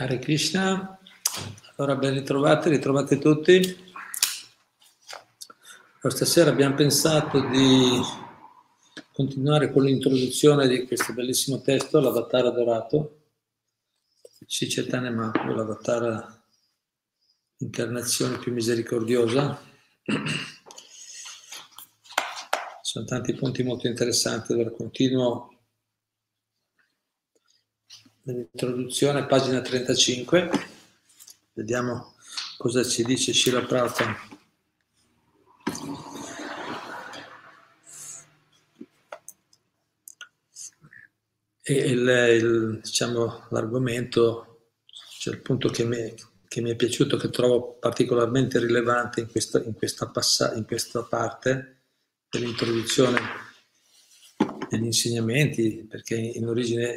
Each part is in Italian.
Hare Krishna, allora ben ritrovati, ritrovati tutti. Stasera abbiamo pensato di continuare con l'introduzione di questo bellissimo testo, l'Avatar Adorato, Sicetane Mahaprabhu, l'Avatar incarnazione più misericordiosa. Sono tanti punti molto interessanti, allora continuo nell'introduzione, pagina 35, vediamo cosa ci dice Shira Prata. Il, il, diciamo, l'argomento, cioè il punto che mi, che mi, è piaciuto, che trovo particolarmente rilevante in questa, in questa, passa, in questa parte dell'introduzione degli insegnamenti, perché in origine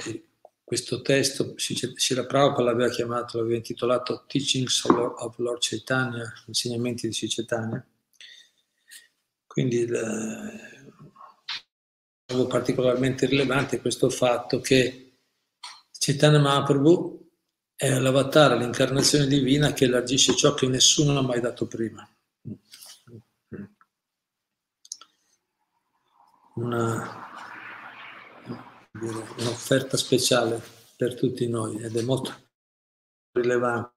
questo testo Srila Prabhupada l'aveva chiamato, l'aveva intitolato Teachings of Lord Chaitanya, insegnamenti di Sri Chaitanya. Quindi il, trovo particolarmente rilevante questo fatto che Chaitanya Mahaprabhu è l'avatar, l'incarnazione divina che elargisce ciò che nessuno ha mai dato prima. Una, un'offerta speciale per tutti noi ed è molto rilevante.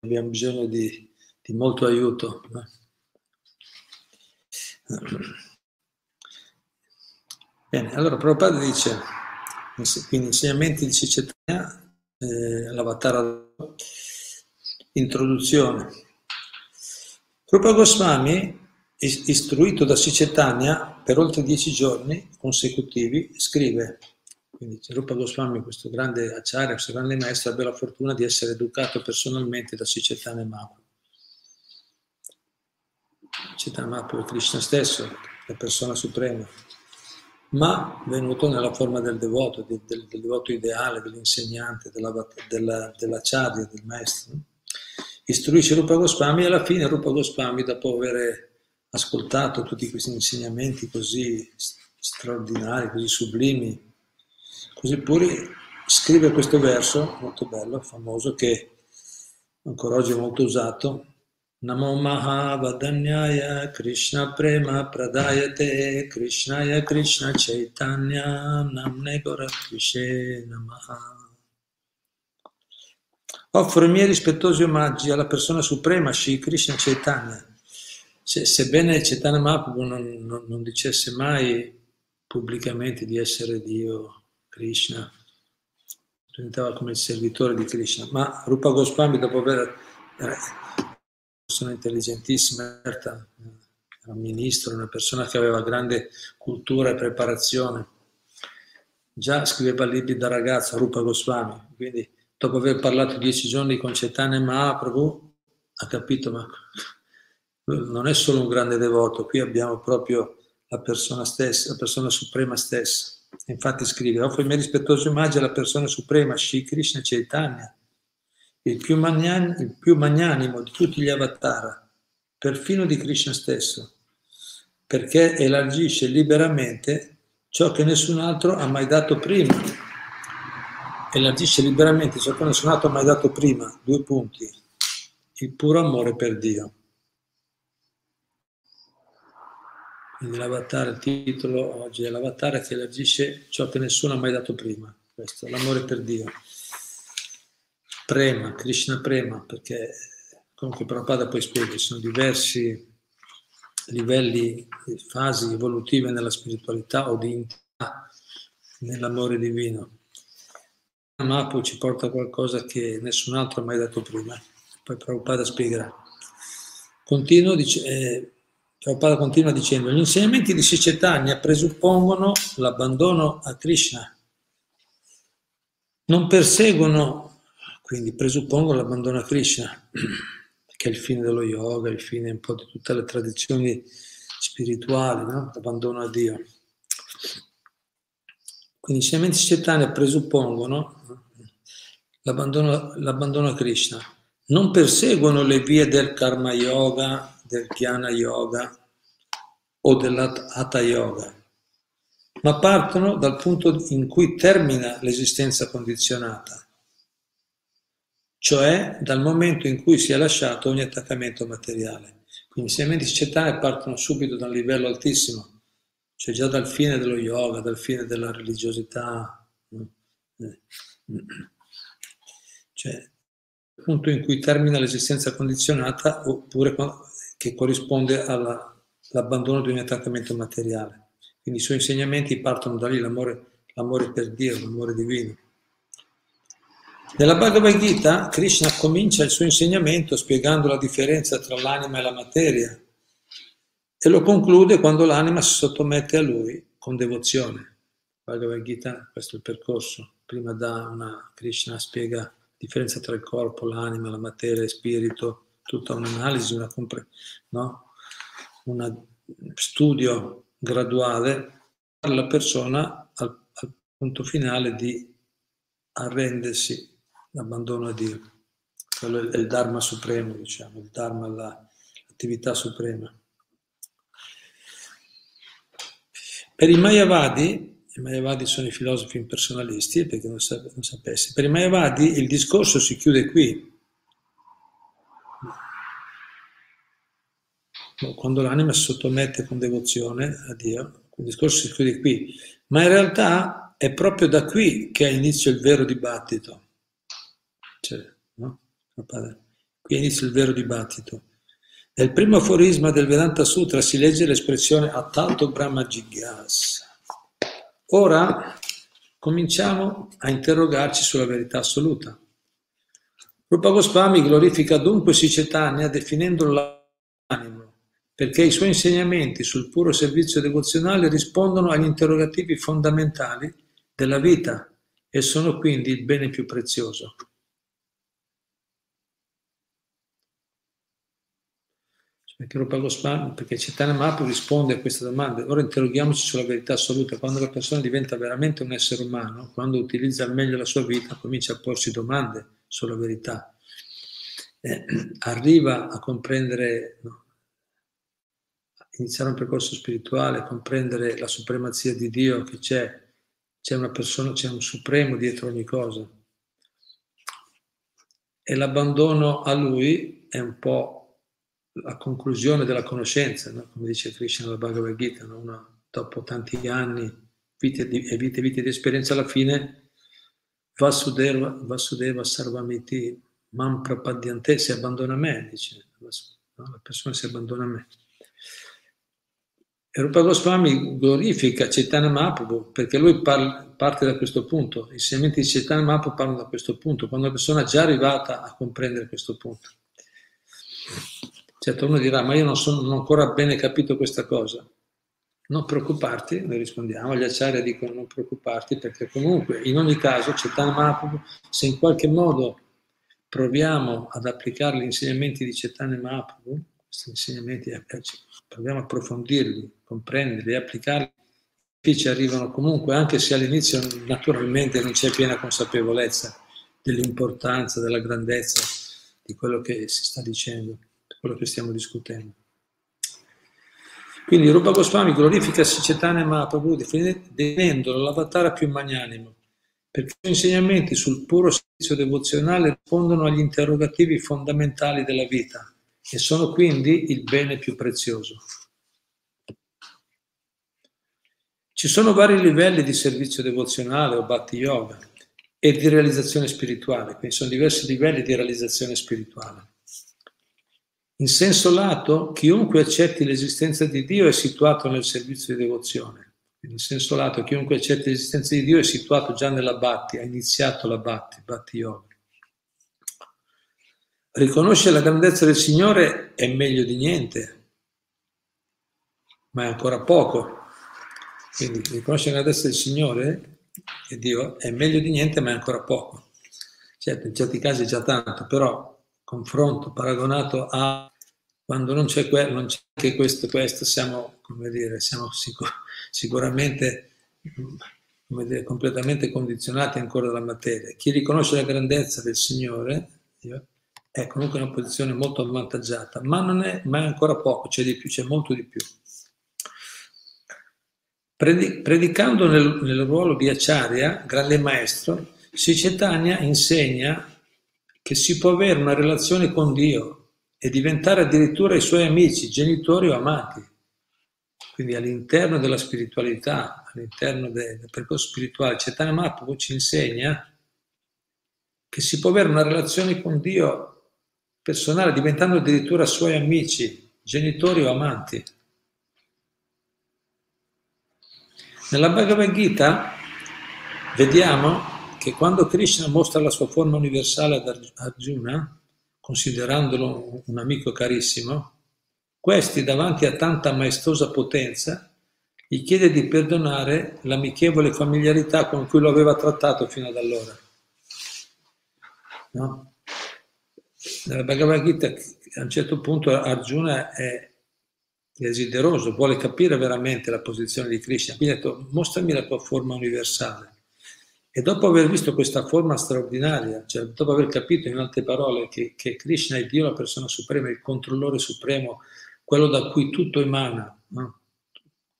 Abbiamo bisogno di, di molto aiuto. Bene, allora Prabhupada dice, quindi insegnamenti di Cicetania, eh, l'avatar, introduzione. Prabhupada Goswami istruito da Sicetania per oltre dieci giorni consecutivi, scrive quindi Rupa Goswami, questo grande acciario, questo grande maestro, ebbe la fortuna di essere educato personalmente da Sicetane Mahaprabhu. Chaitanya Mahaprabhu è Krishna stesso, la persona suprema, ma venuto nella forma del devoto, del, del, del devoto ideale, dell'insegnante, della, della, dell'acciaria, del maestro. Istruisce Rupa Goswami e alla fine Rupa Goswami, dopo aver ascoltato tutti questi insegnamenti così straordinari, così sublimi, Così pure scrive questo verso molto bello, famoso, che ancora oggi è molto usato. Namo Mahavadanyaya Krishna Prema Pradayate Krishnaya Krishna Chaitanya Namne Goratvishe Namaha. Offro i miei rispettosi omaggi alla persona suprema, Shri Krishna Chaitanya. Se, sebbene Chaitanya Mahaprabhu non, non, non dicesse mai pubblicamente di essere Dio, Krishna, presentava come il servitore di Krishna, ma Rupa Goswami dopo aver eh, persona intelligentissima, era un ministro, una persona che aveva grande cultura e preparazione, già scriveva libri da ragazzo, Rupa Goswami, quindi dopo aver parlato dieci giorni con Chaitanya Mahaprabhu ha capito ma non è solo un grande devoto, qui abbiamo proprio la persona stessa, la persona suprema stessa. Infatti scrive, offro i miei rispettosi omaggi alla persona suprema, Shri Krishna Chaitanya, il più, magnan- il più magnanimo di tutti gli avatar, perfino di Krishna stesso, perché elargisce liberamente ciò che nessun altro ha mai dato prima. Elargisce liberamente ciò che nessun altro ha mai dato prima. Due punti. Il puro amore per Dio. Quindi l'avatar, il titolo oggi è l'avatar che elargisce ciò che nessuno ha mai dato prima, questo, l'amore per Dio. Prema, Krishna Prema, perché comunque Prabhupada poi spiega, ci sono diversi livelli, fasi evolutive nella spiritualità o di intimità nell'amore divino. Mapu ci porta qualcosa che nessun altro ha mai dato prima, poi Prabhupada spiegherà. Continuo, dice, eh, Prabhupada continua dicendo, gli insegnamenti di Sicetania presuppongono l'abbandono a Krishna. Non perseguono quindi presuppongo l'abbandono a Krishna, che è il fine dello yoga, il fine un po' di tutte le tradizioni spirituali, no? l'abbandono a Dio. Quindi i insegnamenti Chaitanya presuppongono l'abbandono, l'abbandono a Krishna, non perseguono le vie del karma yoga, del jnana yoga o dell'hatha yoga, ma partono dal punto in cui termina l'esistenza condizionata, cioè dal momento in cui si è lasciato ogni attaccamento materiale. Quindi i insegnamenti Chaitanya partono subito da un livello altissimo, cioè già dal fine dello yoga, dal fine della religiosità. Cioè, il punto in cui termina l'esistenza condizionata oppure che corrisponde all'abbandono di un attaccamento materiale. Quindi i suoi insegnamenti partono da lì, l'amore, l'amore per Dio, l'amore divino. Nella Bhagavad Gita Krishna comincia il suo insegnamento spiegando la differenza tra l'anima e la materia e lo conclude quando l'anima si sottomette a lui con devozione. Bhagavad Gita, questo è il percorso. Prima da una Krishna spiega differenza tra il corpo, l'anima, la materia, il spirito, tutta un'analisi, una, no? un studio graduale la persona al, al punto finale di arrendersi, l'abbandono a Dio. Quello è il Dharma supremo, diciamo, il Dharma, l'attività suprema. Per i Mayavadi i Mayavadi sono i filosofi impersonalisti, perché non, sap- non sapessi. Per i Mayavadi il discorso si chiude qui. Quando l'anima si sottomette con devozione a Dio, il discorso si chiude qui. Ma in realtà è proprio da qui che ha inizio il vero dibattito. Cioè, no? Qui inizia il vero dibattito. Nel primo aforisma del Vedanta Sutra si legge l'espressione Atato Brahma Jigyasa Ora cominciamo a interrogarci sulla verità assoluta. Rupa Goswami glorifica dunque Sicetania definendolo l'animo, perché i suoi insegnamenti sul puro servizio devozionale rispondono agli interrogativi fondamentali della vita e sono quindi il bene più prezioso. perché Rupa Goswami, perché Chaitanya Mahaprabhu risponde a queste domande. Ora interroghiamoci sulla verità assoluta. Quando la persona diventa veramente un essere umano, quando utilizza al meglio la sua vita, comincia a porsi domande sulla verità. Eh, arriva a comprendere, no, iniziare un percorso spirituale, comprendere la supremazia di Dio che c'è, c'è una persona, c'è un supremo dietro ogni cosa. E l'abbandono a lui è un po' la conclusione della conoscenza, no? come dice Krishna nella Bhagavad Gita, no? Una, dopo tanti anni vite e vite, vite di esperienza, alla fine Vasudeva, Vasudeva Sarvamiti Mam Prapadyante si abbandona a me, dice, no? la persona si abbandona a me. Rupa Goswami glorifica Chaitanya Mahaprabhu perché lui parla, parte da questo punto, i insegnamenti di Chaitanya Mahaprabhu parlano da questo punto, quando la persona è già arrivata a comprendere questo punto. Certo, uno dirà, ma io non, sono, non ho ancora bene capito questa cosa. Non preoccuparti, noi rispondiamo, gli acciari dicono non preoccuparti perché comunque in ogni caso Cetana Mahaprabhu, se in qualche modo proviamo ad applicare gli insegnamenti di Cetana Mahaprabhu, questi insegnamenti, proviamo a approfondirli, comprenderli applicarli, qui ci arrivano comunque, anche se all'inizio naturalmente non c'è piena consapevolezza dell'importanza, della grandezza di quello che si sta dicendo quello che stiamo discutendo. Quindi Rupa Goswami glorifica Sicetana Mahaprabhu definendolo l'avatar più magnanimo, perché i suoi insegnamenti sul puro servizio devozionale rispondono agli interrogativi fondamentali della vita e sono quindi il bene più prezioso. Ci sono vari livelli di servizio devozionale o bhakti yoga e di realizzazione spirituale, quindi sono diversi livelli di realizzazione spirituale. In senso lato, chiunque accetti l'esistenza di Dio è situato nel servizio di devozione. In senso lato, chiunque accetti l'esistenza di Dio è situato già nella Bhatti, ha iniziato la Bhatti, Bhatti Yoga. Riconoscere la grandezza del Signore è meglio di niente, ma è ancora poco. Quindi riconoscere la grandezza del Signore, che Dio, è meglio di niente, ma è ancora poco. certo in certi casi già tanto, però confronto paragonato a quando non c'è, que- non c'è anche questo, questo siamo, come dire, siamo sicur- sicuramente dire, completamente condizionati ancora dalla materia. Chi riconosce la grandezza del Signore è comunque una posizione molto avvantaggiata, ma non è, ma è ancora poco, c'è di più, c'è molto di più. Predicando nel, nel ruolo di Acharya, grande maestro, Sicetania insegna che si può avere una relazione con Dio e diventare addirittura i suoi amici, genitori o amanti. Quindi all'interno della spiritualità, all'interno del, del percorso spirituale, Chaitanya Mahaprabhu ci insegna che si può avere una relazione con Dio personale diventando addirittura suoi amici, genitori o amanti. Nella Bhagavad Gita vediamo che quando Krishna mostra la sua forma universale ad Arjuna, considerandolo un amico carissimo, questi davanti a tanta maestosa potenza gli chiede di perdonare l'amichevole familiarità con cui lo aveva trattato fino ad allora. No? Nella Bhagavad Gita a un certo punto Arjuna è desideroso, vuole capire veramente la posizione di Krishna, quindi ha detto mostrami la tua forma universale. E dopo aver visto questa forma straordinaria, cioè dopo aver capito in altre parole che, che Krishna è Dio, la persona suprema, il controllore supremo, quello da cui tutto emana, no?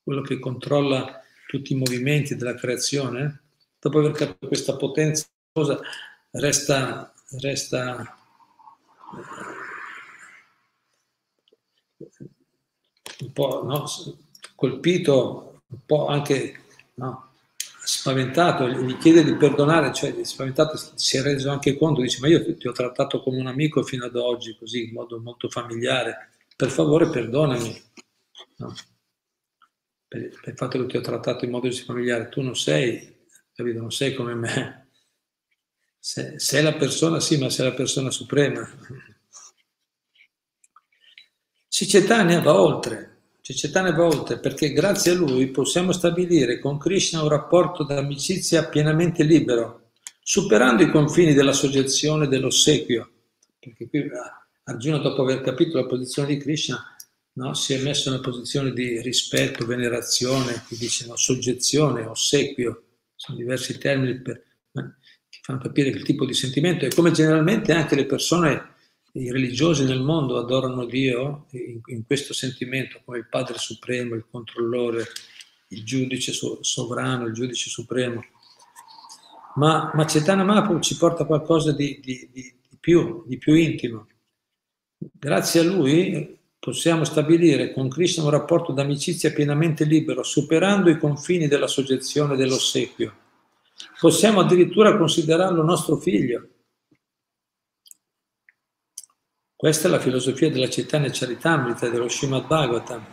quello che controlla tutti i movimenti della creazione, dopo aver capito questa potenza, resta resta un po' no, colpito, un po' anche no, spaventato, gli chiede di perdonare, cioè spaventato si è reso anche conto, dice ma io ti ho trattato come un amico fino ad oggi, così in modo molto familiare, per favore perdonami. No? Per, il fatto che ti ho trattato in modo familiare, tu non sei, capito, non sei come me, se, se, è la persona, sì, ma se è la persona suprema. Cicetania va oltre, Cicetania va oltre perché grazie a lui possiamo stabilire con Krishna un rapporto d'amicizia pienamente libero, superando i confini della soggezione e dell'ossequio. Perché qui ah, Arjuna, dopo aver capito la posizione di Krishna, no, si è messo in una posizione di rispetto, venerazione, qui dice no, soggezione, ossequio, sono diversi termini per fanno capire il tipo di sentimento e come generalmente anche le persone, i religiosi nel mondo adorano Dio in, in questo sentimento come il Padre Supremo, il controllore, il giudice sovrano, il giudice supremo. Ma, ma Cetana Mahaprabhu ci porta qualcosa di, di, di, di, più, di più intimo. Grazie a lui possiamo stabilire con Krishna un rapporto d'amicizia pienamente libero, superando i confini della soggezione e dell'ossequio Possiamo addirittura considerarlo nostro figlio. Questa è la filosofia della Chaitanya Charitamrita e dello Srimad Bhagavatam.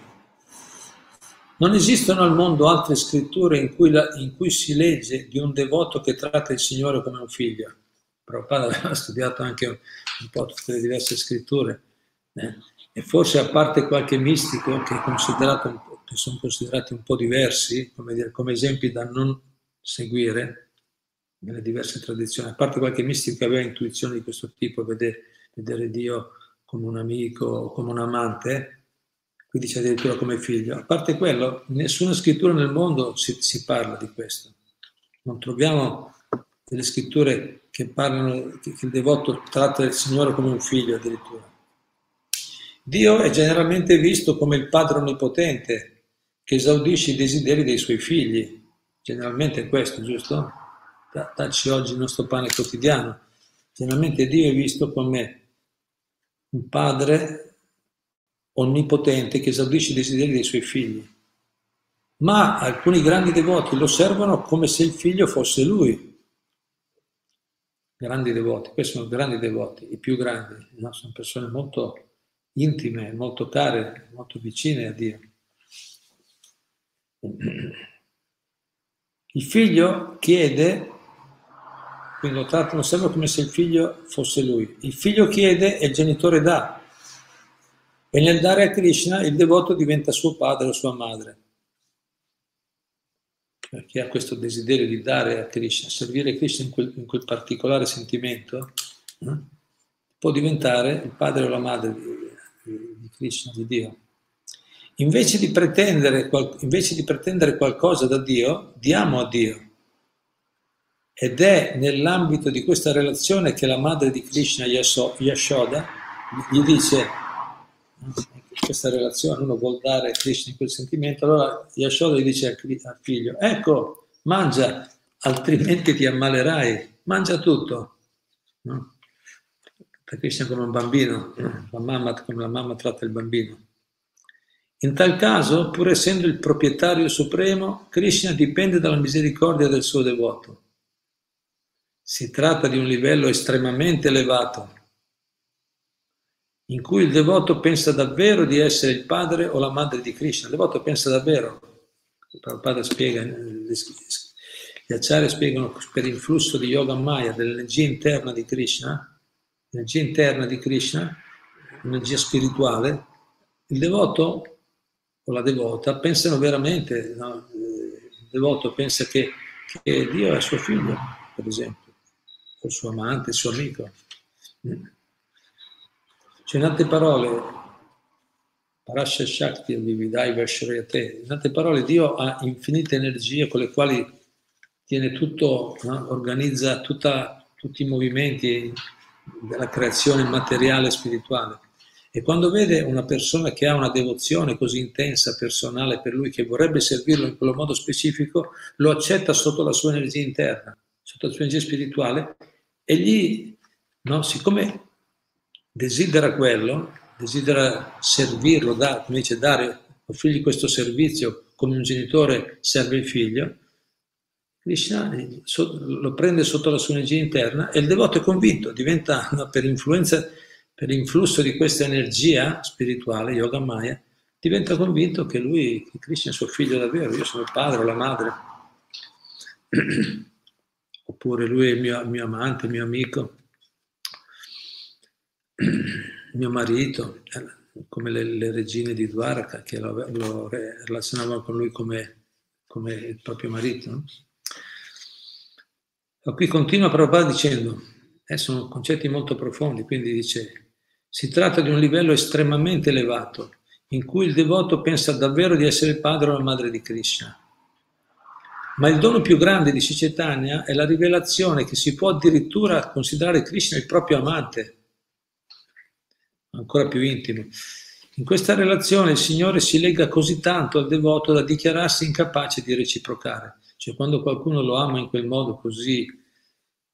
Non esistono al mondo altre scritture in cui, la, in cui, si legge di un devoto che tratta il Signore come un figlio. Prabhupada aveva studiato anche un, po' tutte le diverse scritture eh? e forse a parte qualche mistico che, che, sono considerati un po' diversi, come, dire, come esempi da non seguire nelle diverse tradizioni, a parte qualche mistico che aveva intuizioni di questo tipo, vedere, vedere Dio come un amico, come un amante, qui dice addirittura come figlio. A parte quello, in nessuna scrittura nel mondo si, si parla di questo. Non troviamo delle scritture che parlano che il devoto tratta il Signore come un figlio addirittura. Dio è generalmente visto come il Padre Onnipotente che esaudisce i desideri dei suoi figli, Generalmente è questo, giusto? Dacci oggi il nostro pane quotidiano. Generalmente Dio è visto come un padre onnipotente che esaudisce i desideri dei suoi figli. Ma alcuni grandi devoti lo osservano come se il figlio fosse lui. Grandi devoti, questi sono grandi devoti, i più grandi, no? sono persone molto intime, molto care, molto vicine a Dio. Il figlio chiede, quindi lo trattano sempre come se il figlio fosse lui. Il figlio chiede e il genitore dà. E nel dare a Krishna il devoto diventa suo padre o sua madre. chi ha questo desiderio di dare a Krishna, servire Krishna in quel, in quel particolare sentimento, eh, può diventare il padre o la madre di, di Krishna, di Dio. Invece di, invece di pretendere qualcosa da Dio, diamo a Dio. Ed è nell'ambito di questa relazione che la madre di Krishna, Yashoda, gli dice, questa relazione uno vuol dare a Krishna quel sentimento, allora Yashoda gli dice al figlio, ecco, mangia, altrimenti ti ammalerai, mangia tutto. No? Per Krishna come un bambino, la mamma, come la mamma tratta il bambino. In tal caso, pur essendo il proprietario supremo, Krishna dipende dalla misericordia del suo devoto. Si tratta di un livello estremamente elevato, in cui il devoto pensa davvero di essere il padre o la madre di Krishna. Il devoto pensa davvero. Il padre spiega, gli acciari spiegano per il flusso di Yoga Maya, dell'energia interna di Krishna, l'energia interna di Krishna, l'energia spirituale, il devoto o la devota pensano veramente, no? il devoto pensa che, che Dio è suo figlio, per esempio o suo amante, il suo amico. Cioè, in altre parole, Parasha Shakti Vividai Vashriyate, in altre parole, Dio ha infinite energie con le quali tiene tutto, no? organizza tutta, tutti i movimenti della creazione materiale e spirituale. E quando vede una persona che ha una devozione così intensa, personale per lui, che vorrebbe servirlo in quello modo specifico, lo accetta sotto la sua energia interna, sotto la sua energia spirituale e gli, no, siccome desidera quello, desidera servirlo, da, come dice, dare, offrirgli questo servizio come un genitore serve il figlio, Krishna lo prende sotto la sua energia interna e il devoto è convinto, diventa per influenza, per influsso di questa energia spirituale, Yoga Maya, diventa convinto che lui, che Krishna è suo figlio davvero, io sono il padre o la madre. oppure lui è il mio, mio amante, il mio amico, il mio marito, come le, le regine di Dwarka che lo, lo relazionavano con lui come, come il proprio marito. No? Qui continua Prabhupada dicendo, eh, sono concetti molto profondi, quindi dice, si tratta di un livello estremamente elevato, in cui il devoto pensa davvero di essere il padre o la madre di Krishna. Ma il dono più grande di Cicetania è la rivelazione che si può addirittura considerare Krishna il proprio amante, ancora più intimo. In questa relazione il Signore si lega così tanto al devoto da dichiararsi incapace di reciprocare. Cioè quando qualcuno lo ama in quel modo così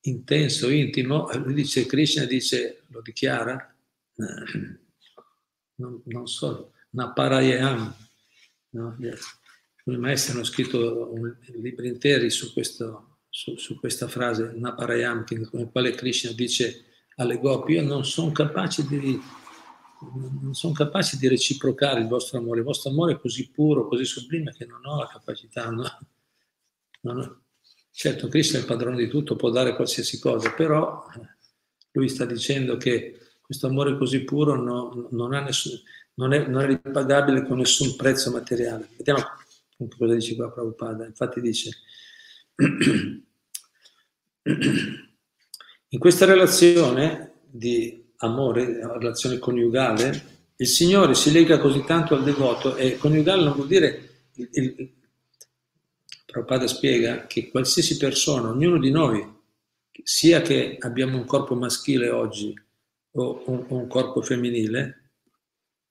intenso, intimo, lui dice, Krishna dice, lo dichiara, non, non solo, Naparayam, no? Alcuni maestri hanno scritto libri interi su, questo, su, su questa frase, Naparayam, con il quale Krishna dice alle gopi, io non sono capace di, non sono capace di reciprocare il vostro amore, il vostro amore è così puro, così sublime che non ho la capacità. No? Ho, certo, Krishna è il padrone di tutto, può dare qualsiasi cosa, però lui sta dicendo che questo amore così puro no, non, nessun, non, è, non, è, ripagabile con nessun prezzo materiale. Vediamo cosa dice qua Prabhupada. Infatti dice, in questa relazione di amore, relazione coniugale, il Signore si lega così tanto al devoto e coniugale non vuol dire, il, il, Prabhupada spiega che qualsiasi persona, ognuno di noi, sia che abbiamo un corpo maschile oggi o un, un corpo femminile,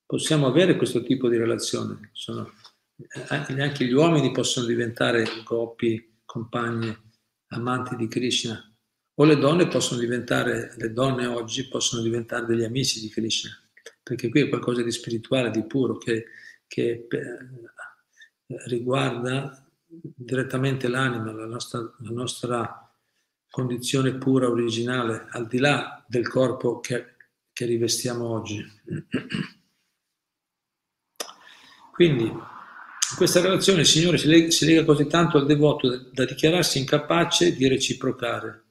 possiamo avere questo tipo di relazione. Sono anche gli uomini possono diventare coppie, compagne, amanti di Krishna, o le donne possono diventare, le donne oggi possono diventare degli amici di Krishna, perché qui è qualcosa di spirituale, di puro, che, che riguarda direttamente l'anima, la nostra, la nostra, condizione pura, originale, al di là del corpo che, che rivestiamo oggi. Quindi in questa relazione il Signore si lega, si lega così tanto al devoto da dichiararsi incapace di reciprocare.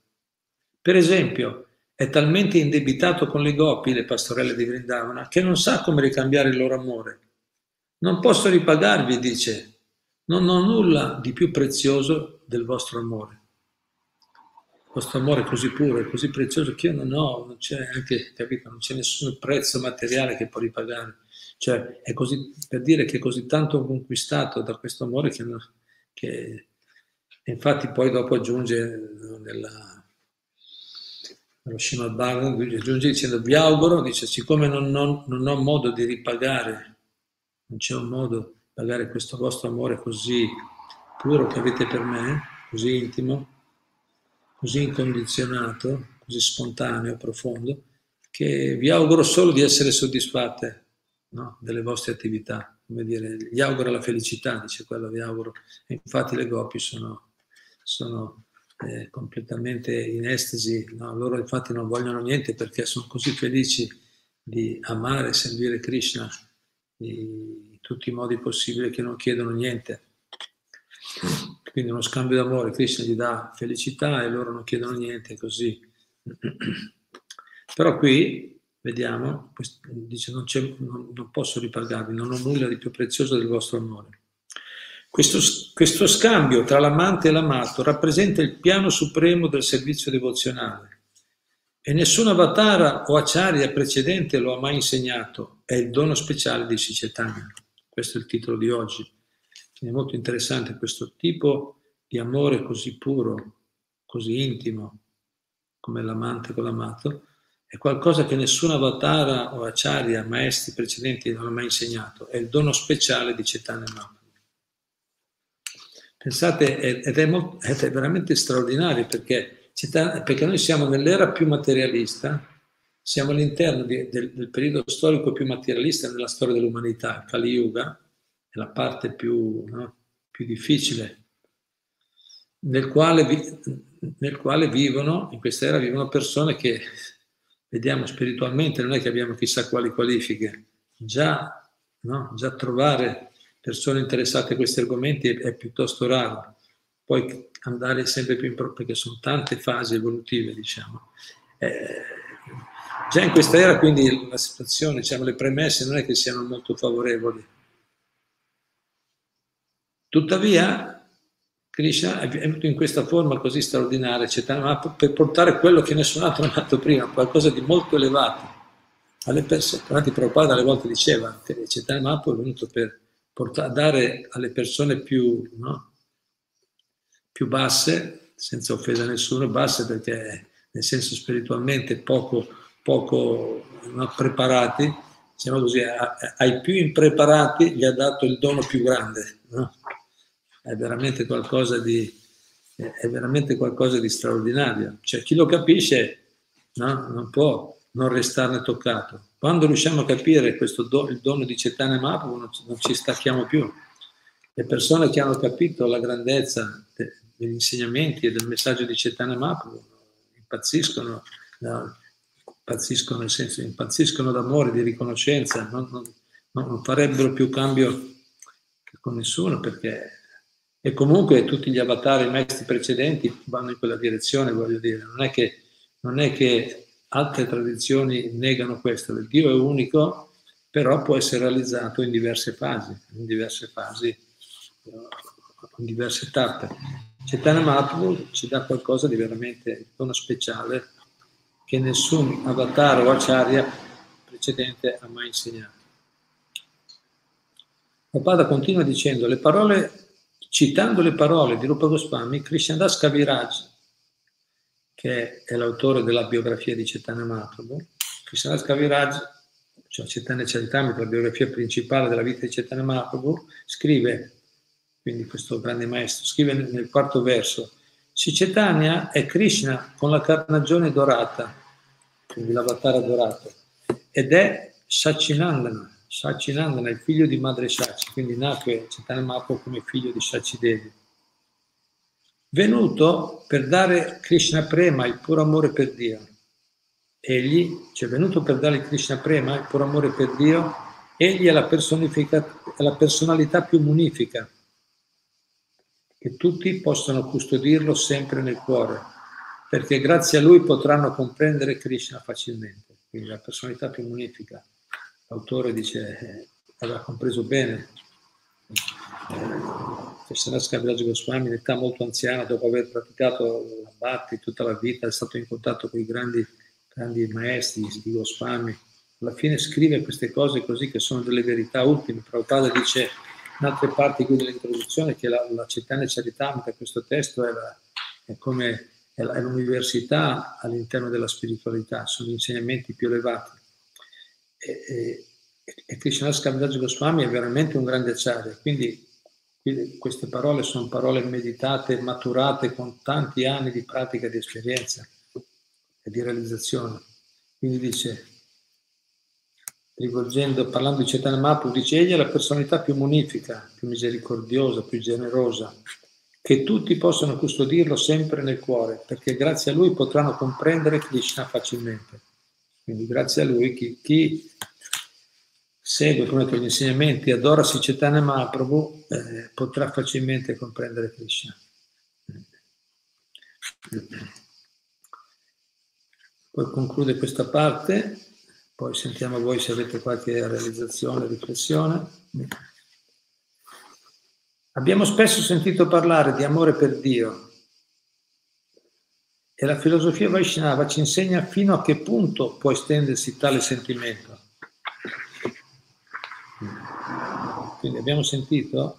Per esempio, è talmente indebitato con le gopi, le pastorelle di Vrindavana, che non sa come ricambiare il loro amore. Non posso ripagarvi, dice, non ho nulla di più prezioso del vostro amore. Vostro amore così puro, è così prezioso che io non ho, non c'è anche, capito, non c'è nessun prezzo materiale che può ripagare. Cioè, è così, per dire che è così tanto conquistato da questo amore che, che infatti poi dopo aggiunge nella, nello Srimad Bhagavatam, aggiunge dicendo vi auguro, dice, siccome non, non, non ho modo di ripagare, non c'è un modo pagare questo vostro amore così puro che avete per me, così intimo, così incondizionato, così spontaneo, profondo, che vi auguro solo di essere soddisfatte no? delle vostre attività. Come dire, gli auguro la felicità, dice quello, vi auguro. E infatti le gopi sono, sono eh, completamente in estasi, no? loro infatti non vogliono niente perché sono così felici di amare e servire Krishna. Di, tutti i modi possibili che non chiedono niente. Quindi uno scambio d'amore, Krishna gli dà felicità e loro non chiedono niente, così. Però qui, vediamo, dice non, non, non posso ripagarvi, non ho nulla di più prezioso del vostro amore. Questo, questo scambio tra l'amante e l'amato rappresenta il piano supremo del servizio devozionale e nessun avatara o acharya precedente lo ha mai insegnato, è il dono speciale di Sicetania. Questo è il titolo di oggi. Quindi è molto interessante questo tipo di amore così puro, così intimo, come l'amante con l'amato, è qualcosa che nessun avatara o acharya, maestri precedenti, non ha mai insegnato. È il dono speciale di Chaitanya Mahaprabhu. Pensate, ed è, molto, ed è veramente straordinario perché, perché noi siamo nell'era più materialista, siamo all'interno di, del, del, periodo storico più materialista nella storia dell'umanità, Kali Yuga, è la parte più, no, più difficile, nel quale, vi, nel quale vivono, in questa era vivono persone che vediamo spiritualmente, non è che abbiamo chissà quali qualifiche, già, no, già trovare persone interessate a questi argomenti è, è piuttosto raro, poi andare sempre più in pro, perché sono tante fasi evolutive, diciamo. Eh, Già in questa era quindi la situazione, diciamo, le premesse non è che siano molto favorevoli. Tuttavia, Krishna è venuto in questa forma così straordinaria, per portare quello che nessun altro ha fatto prima, qualcosa di molto elevato. Alle persone, infatti Prabhupada alle volte diceva che Chaitanya Mahaprabhu è venuto per portare, dare alle persone più, no? più basse, senza offesa a nessuno, basse perché nel senso spiritualmente poco poco no, preparati, diciamo così, ai più impreparati gli ha dato il dono più grande. No? È, veramente qualcosa di, è veramente qualcosa di straordinario. Cioè, chi lo capisce no, non può non restarne toccato. Quando riusciamo a capire questo do, il dono di Cetane Mahaprabhu non, non, ci stacchiamo più. Le persone che hanno capito la grandezza de, degli insegnamenti e del messaggio di Cetane Mahaprabhu impazziscono, no? impazziscono nel senso impazziscono d'amore, di riconoscenza, non, non, non farebbero più cambio con nessuno perché e comunque tutti gli avatar, i maestri precedenti vanno in quella direzione, voglio dire, non è che, non è che altre tradizioni negano questo, il Dio è unico, però può essere realizzato in diverse fasi, in diverse fasi, in diverse tappe. Chaitanya Mahaprabhu ci dà qualcosa di veramente dono speciale che nessun avatar o acharya precedente ha mai insegnato. Prabhupada continua dicendo le parole, citando le parole di Rupa Goswami, Krishnadas Kaviraj, che è l'autore della biografia di Chaitanya Mahaprabhu, Krishnadas Kaviraj, cioè Chaitanya Charitamrita, la biografia principale della vita di Chaitanya Mahaprabhu, scrive, quindi questo grande maestro, scrive nel quarto verso, Chaitanya è Krishna con la carnagione dorata, quindi l'avatar adorato, ed è Sachinandana. Sachinandana, il figlio di madre Sachi, quindi nacque Chaitanya come figlio di Sachi Devi. Venuto per dare Krishna Prema, il puro amore per Dio. Egli, cioè venuto per dare Krishna Prema, il puro amore per Dio, egli è la, è la personalità più munifica, che tutti possano custodirlo sempre nel cuore perché grazie a lui potranno comprendere Krishna facilmente. Quindi la personalità più munifica. L'autore dice, eh, aveva compreso bene, Krishnadas Kaviraj Goswami in età molto anziana, dopo aver praticato la Bhakti tutta la vita, è stato in contatto con i grandi, grandi maestri di Goswami. Alla fine scrive queste cose così che sono delle verità ultime. Prabhupada dice in altre parti qui dell'introduzione che la, la Chaitanya Charitamrita, questo testo è, la, è come è, l'università all'interno della spiritualità, sono insegnamenti più elevati. E, e, e Krishna Kaviraj Goswami è veramente un grande acciario, quindi, queste parole sono parole meditate, maturate con tanti anni di pratica, di esperienza e di realizzazione. Quindi dice, rivolgendo, parlando di Chaitanya Mahaprabhu, dice egli è la personalità più munifica, più misericordiosa, più generosa, che tutti possano custodirlo sempre nel cuore, perché grazie a lui potranno comprendere Krishna facilmente. Quindi grazie a lui chi, chi segue come gli insegnamenti, adora Sicetana Mahaprabhu, eh, potrà facilmente comprendere Krishna. Poi conclude questa parte, poi sentiamo voi se avete qualche realizzazione, riflessione. Abbiamo spesso sentito parlare di amore per Dio e la filosofia Vaishnava ci insegna fino a che punto può estendersi tale sentimento. Quindi abbiamo sentito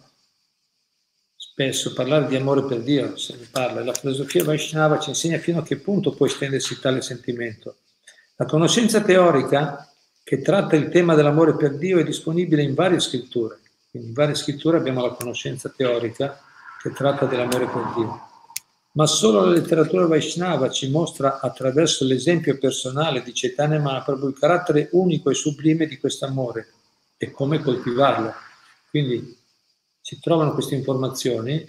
spesso parlare di amore per Dio, se ne parla, la filosofia Vaishnava ci insegna fino a che punto può estendersi tale sentimento. La conoscenza teorica che tratta il tema dell'amore per Dio è disponibile in varie scritture. Quindi in varie scritture abbiamo la conoscenza teorica che tratta dell'amore per Dio. Ma solo la letteratura Vaishnava ci mostra attraverso l'esempio personale di Chaitanya Mahaprabhu il carattere unico e sublime di questo amore e come coltivarlo. Quindi si trovano queste informazioni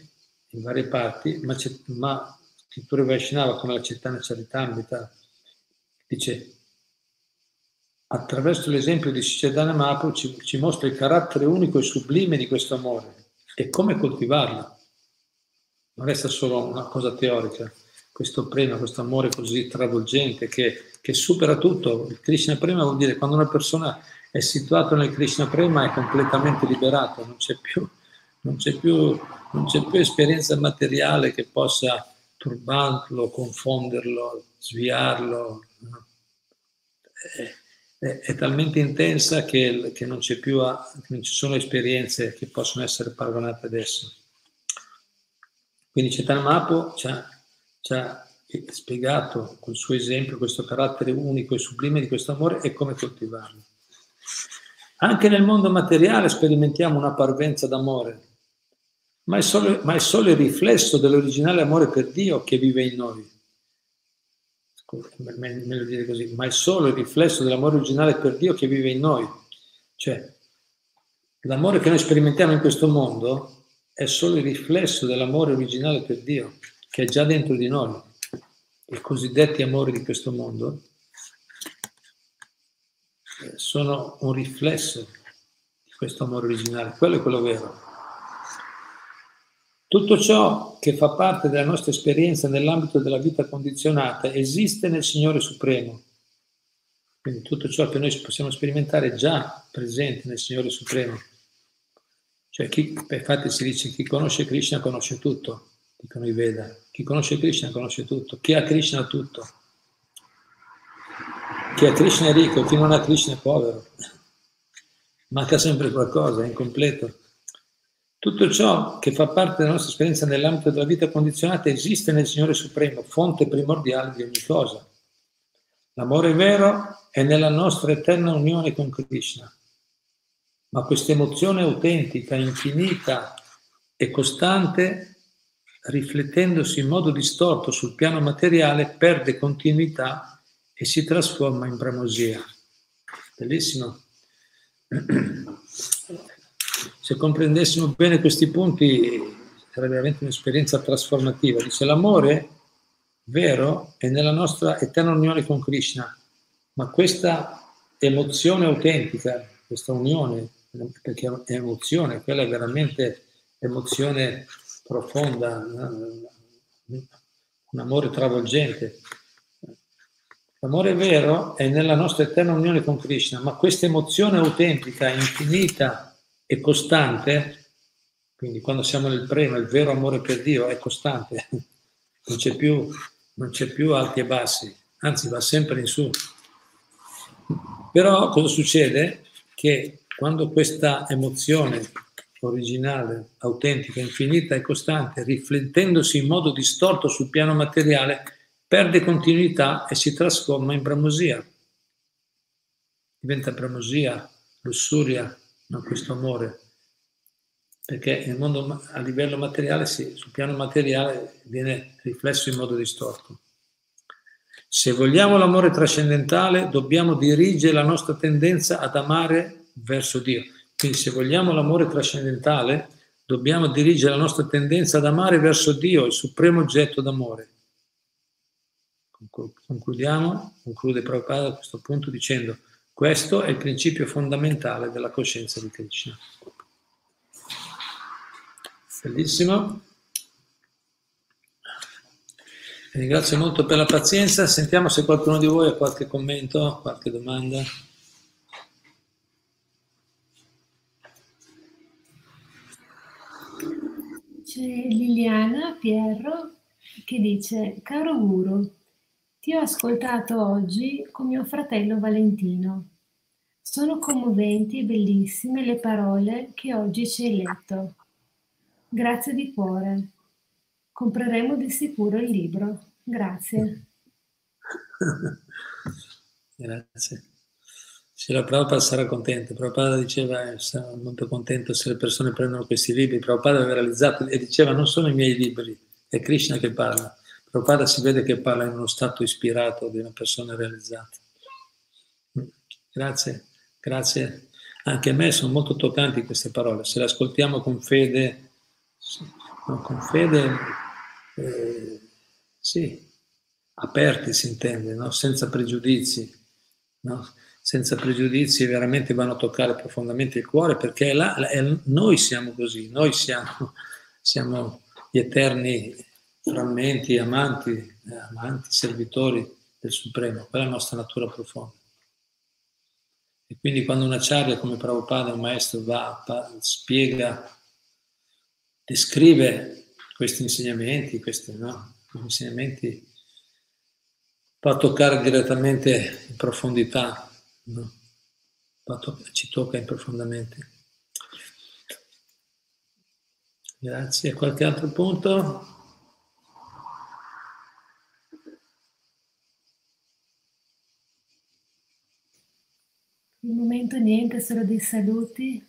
in varie parti, ma, ma scritture Vaishnava come la Chaitanya Charitamrita dice attraverso l'esempio di Chaitanya Mahaprabhu ci, ci mostra il carattere unico e sublime di questo amore e come coltivarlo. Non resta solo una cosa teorica, questo prema, questo amore così travolgente che, che supera tutto. Il Krishna Prema vuol dire quando una persona è situato nel Krishna Prema è completamente liberato, non c'è più, non c'è più, non c'è più esperienza materiale che possa turbarlo, confonderlo, sviarlo. È, è, è talmente intensa che, che non, più, non ci sono esperienze che possono essere paragonate adesso. Quindi Mahaprabhu ci ha, ci ha spiegato col suo esempio questo carattere unico e sublime di questo amore e come coltivarlo. Anche nel mondo materiale sperimentiamo una parvenza d'amore, ma è, solo, ma è solo il riflesso dell'originale amore per Dio che vive in noi. Meglio dire così, ma è solo il riflesso dell'amore originale per Dio che vive in noi. Cioè, l'amore che noi sperimentiamo in questo mondo è solo il riflesso dell'amore originale per Dio, che è già dentro di noi. I cosiddetti amori di questo mondo sono un riflesso di questo amore originale, quello è quello vero. Tutto ciò che fa parte della nostra esperienza nell'ambito della vita condizionata esiste nel Signore Supremo. Quindi tutto ciò che noi possiamo sperimentare è già presente nel Signore Supremo. Cioè, chi, infatti si dice chi conosce Krishna conosce tutto, dicono i Veda. Chi conosce Krishna conosce tutto, chi ha Krishna tutto. Chi ha Krishna è ricco, chi non ha Krishna è povero. Manca sempre qualcosa, è incompleto. Tutto ciò che fa parte della nostra esperienza nell'ambito della vita condizionata esiste nel Signore Supremo, fonte primordiale di ogni cosa. L'amore vero è nella nostra eterna unione con Krishna. Ma questa emozione autentica, infinita e costante, riflettendosi in modo distorto sul piano materiale, perde continuità e si trasforma in bramosia. Bellissimo. Se comprendessimo bene questi punti sarebbe veramente un'esperienza trasformativa. Dice l'amore vero è nella nostra eterna unione con Krishna, ma questa emozione autentica, questa unione, perché è emozione, quella è veramente emozione profonda, un amore travolgente, L'amore vero è nella nostra eterna unione con Krishna, ma questa emozione autentica, infinita e costante Quindi quando siamo nel prema, il vero amore per Dio è costante, non c'è più, non c'è più alti e bassi, anzi va sempre in su. Però cosa succede? Che quando questa emozione originale, autentica, infinita e costante, riflettendosi in modo distorto sul piano materiale, perde continuità e si trasforma in bramosia. Diventa bramosia, lussuria, non questo amore. Perché nel mondo, a livello materiale, sì, sul piano materiale viene riflesso in modo distorto. Se vogliamo l'amore trascendentale, dobbiamo dirigere la nostra tendenza ad amare verso Dio. Quindi se vogliamo l'amore trascendentale, dobbiamo dirigere la nostra tendenza ad amare verso Dio, il supremo oggetto d'amore. Concludiamo, conclude Prabhupada a questo punto dicendo questo è il principio fondamentale della coscienza di Krishna. Bellissimo. Ringrazio molto per la pazienza. Sentiamo se qualcuno di voi ha qualche commento, qualche domanda. C'è Liliana Pierro che dice, caro Guru, ti ho ascoltato oggi con mio fratello Valentino. Sono commoventi e bellissime le parole che oggi ci hai letto. Grazie di cuore. Compreremo di sicuro il libro. Grazie. Grazie. Sì, la Prabhupada sarà contenta. Prabhupada diceva, eh, molto contento se le persone prendono questi libri. Prabhupada aveva realizzato e diceva, non sono i miei libri, è Krishna che parla. Prabhupada si vede che parla in uno stato ispirato di una persona realizzata. Grazie, grazie. Anche a me sono molto toccanti queste parole. Se le ascoltiamo con fede, con fede, eh, sì, aperti si intende, no? senza pregiudizi. No? Senza pregiudizi veramente vanno a toccare profondamente il cuore perché là, è, noi siamo così, noi siamo, siamo gli eterni frammenti, amanti, eh, amanti, servitori del Supremo, quella è la nostra natura profonda. E quindi quando una acciaria come Prabhupada, un maestro, va, va, spiega, descrive questi insegnamenti, questi, no? insegnamenti, va a toccare direttamente in profondità No. Ci tocca profondamente. Grazie. Qualche altro punto? Il momento niente, solo dei saluti,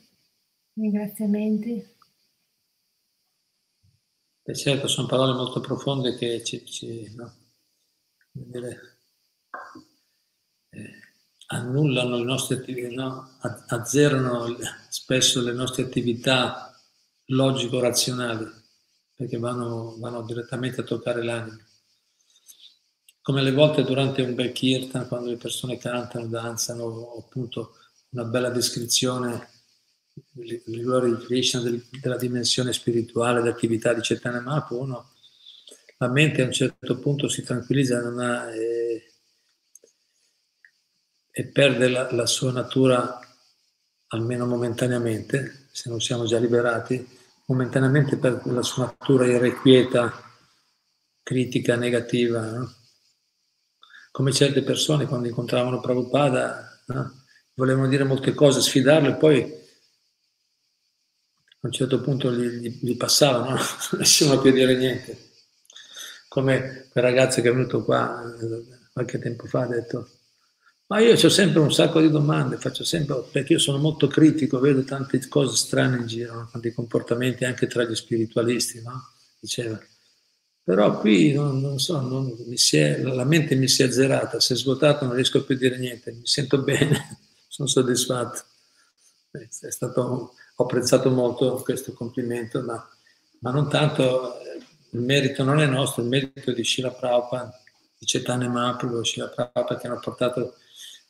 ringraziamenti. E certo, sono parole molto profonde che ci, ci no? Annullano le nostre attività, no? azzerano spesso le nostre attività logico-razionali, perché vanno, vanno, direttamente a toccare l'anima. Come alle volte durante un bel kirtan, quando le persone cantano, danzano, appunto una bella descrizione delle glorie di Krishna, della dimensione spirituale, dell'attività di Chaitanya Mahaprabhu, la mente a un certo punto si tranquillizza, non ha... Eh, e perde la, la sua natura, almeno momentaneamente, se non siamo già liberati, momentaneamente perde la sua natura irrequieta, critica, negativa. No? Come certe persone quando incontravano Prabhupada no? volevano dire molte cose, sfidarlo e poi a un certo punto gli, gli, gli passavano, no? non riuscivano più a dire niente. Come quel ragazzo che è venuto qua eh, qualche tempo fa ha detto ma io ho sempre un sacco di domande, faccio sempre, perché io sono molto critico, vedo tante cose strane in giro, tanti comportamenti anche tra gli spiritualisti, no? Diceva. Però qui non, non so, non, è, la mente mi si è azzerata, si è svuotata, non riesco più a dire niente, mi sento bene, sono soddisfatto. È stato, ho apprezzato molto questo complimento, ma, ma non tanto, il merito non è nostro, il merito di Shila Prabhupada, di Cetane Mahaprabhu, Shila Prabhupada che hanno portato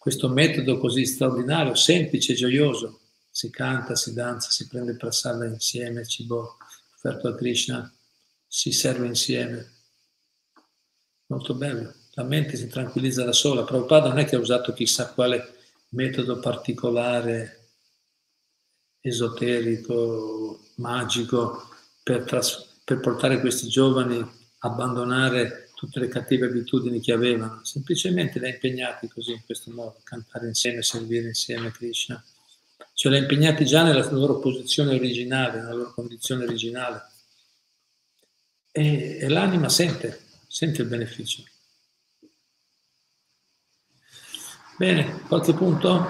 questo metodo così straordinario, semplice gioioso. Si canta, si danza, si prende prasada insieme, cibo offerto a Krishna, si serve insieme. Molto bello. La mente si tranquillizza da sola. Prabhupada non è che ha usato chissà quale metodo particolare esoterico, magico, per, tras- per portare questi giovani a abbandonare tutte le cattive abitudini che avevano, semplicemente li ha impegnati così in questo modo, cantare insieme, servire insieme a Krishna. Cioè li ha impegnati già nella loro posizione originale, nella loro condizione originale. E, e l'anima sente, sente il beneficio. Bene, qualche punto?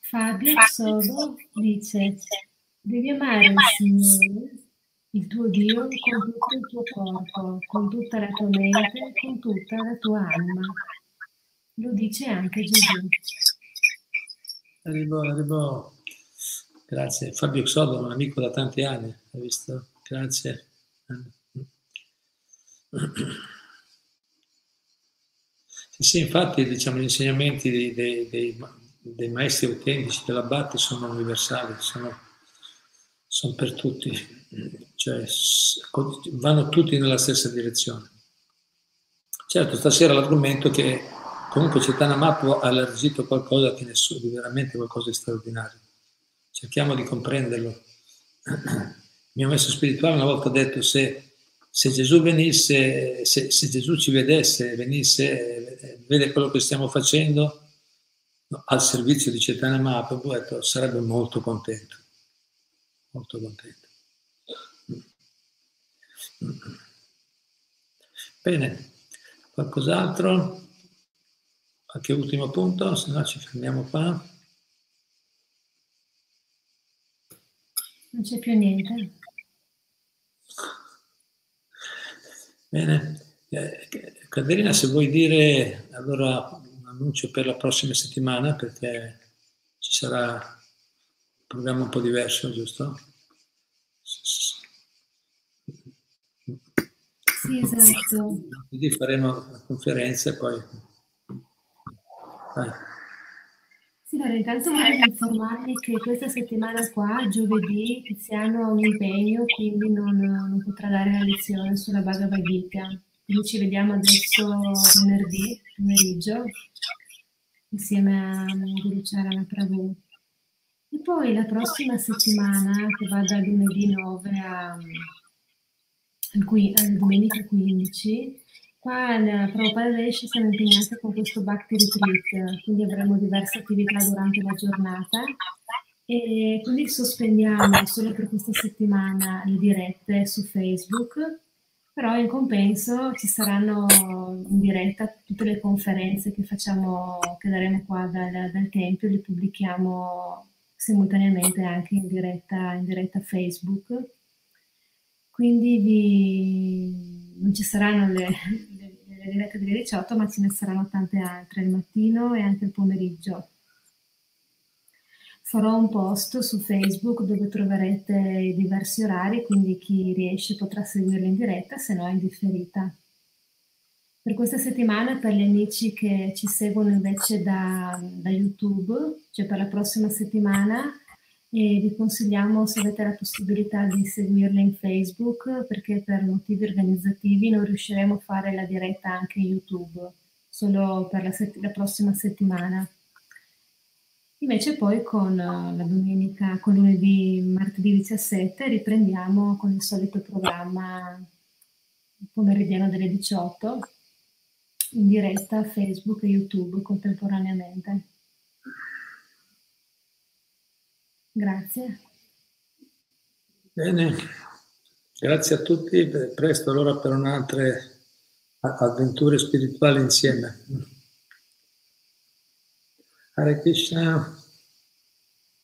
Fabio Sodo dice, devi amare il Signore il tuo Dio con tutto il tuo corpo, con tutta la tua mente, con tutta la tua anima. Lo dice anche Gesù. Arrivo, arrivo. Grazie. Fabio Xodo, un amico da tanti anni, hai visto? Grazie. Sì, sì infatti diciamo, gli insegnamenti dei, dei, dei, dei maestri autentici dell'abate sono universali, sono, sono per tutti cioè vanno tutti nella stessa direzione. Certo, stasera l'argomento è che comunque Cetana Mapu ha allargito qualcosa che nessuno, di veramente qualcosa di straordinario. Cerchiamo di comprenderlo. Il mio maestro spirituale una volta ha detto se, se Gesù venisse, se, se, Gesù ci vedesse, venisse, vede quello che stiamo facendo al servizio di Cetana Mapu, ecco, sarebbe molto contento, molto contento. Bene, qualcos'altro? Qualche ultimo punto? Se no ci fermiamo qua. Non c'è più niente. Bene. Eh, Caterina, se vuoi dire allora un annuncio per la prossima settimana, perché ci sarà programma un po' diverso, giusto? Sì, esatto. Quindi faremo la conferenza e poi... Vai. Sì, allora, intanto volevo informarvi che questa settimana qua, giovedì, Tiziano ha un impegno, quindi non, non potrà dare la lezione sulla Bhagavad Gita. Quindi ci vediamo adesso venerdì pomeriggio insieme a Guru Charana Prabhu. E poi la prossima settimana, che va dal lunedì 9 a eh, domenica 15, qua nella Prabhupada Desh siamo impegnati con questo Bhakti Retreat, quindi avremo diverse attività durante la giornata. E quindi sospendiamo solo per questa settimana le dirette su Facebook, però in compenso ci saranno in diretta tutte le conferenze che facciamo, che daremo qua dal, dal Tempio, le pubblichiamo simultaneamente anche in diretta, in diretta Facebook quindi vi, non ci saranno le, le, le dirette delle 18, ma ce ne saranno tante altre, il mattino e anche il pomeriggio. Farò un post su Facebook dove troverete i diversi orari, quindi chi riesce potrà seguirlo in diretta, se no in differita. Per questa settimana, per gli amici che ci seguono invece da, da YouTube, cioè per la prossima settimana, e vi consigliamo se avete la possibilità di seguirle in Facebook perché per motivi organizzativi non riusciremo a fare la diretta anche in YouTube solo per la, sett- la prossima settimana. Invece poi con la domenica, con lunedì, martedì 17 riprendiamo con il solito programma pomeridiano delle 18 in diretta Facebook e YouTube contemporaneamente. Grazie. Bene, grazie a tutti, presto allora per un'altra avventure spirituali insieme. Hare Krishna.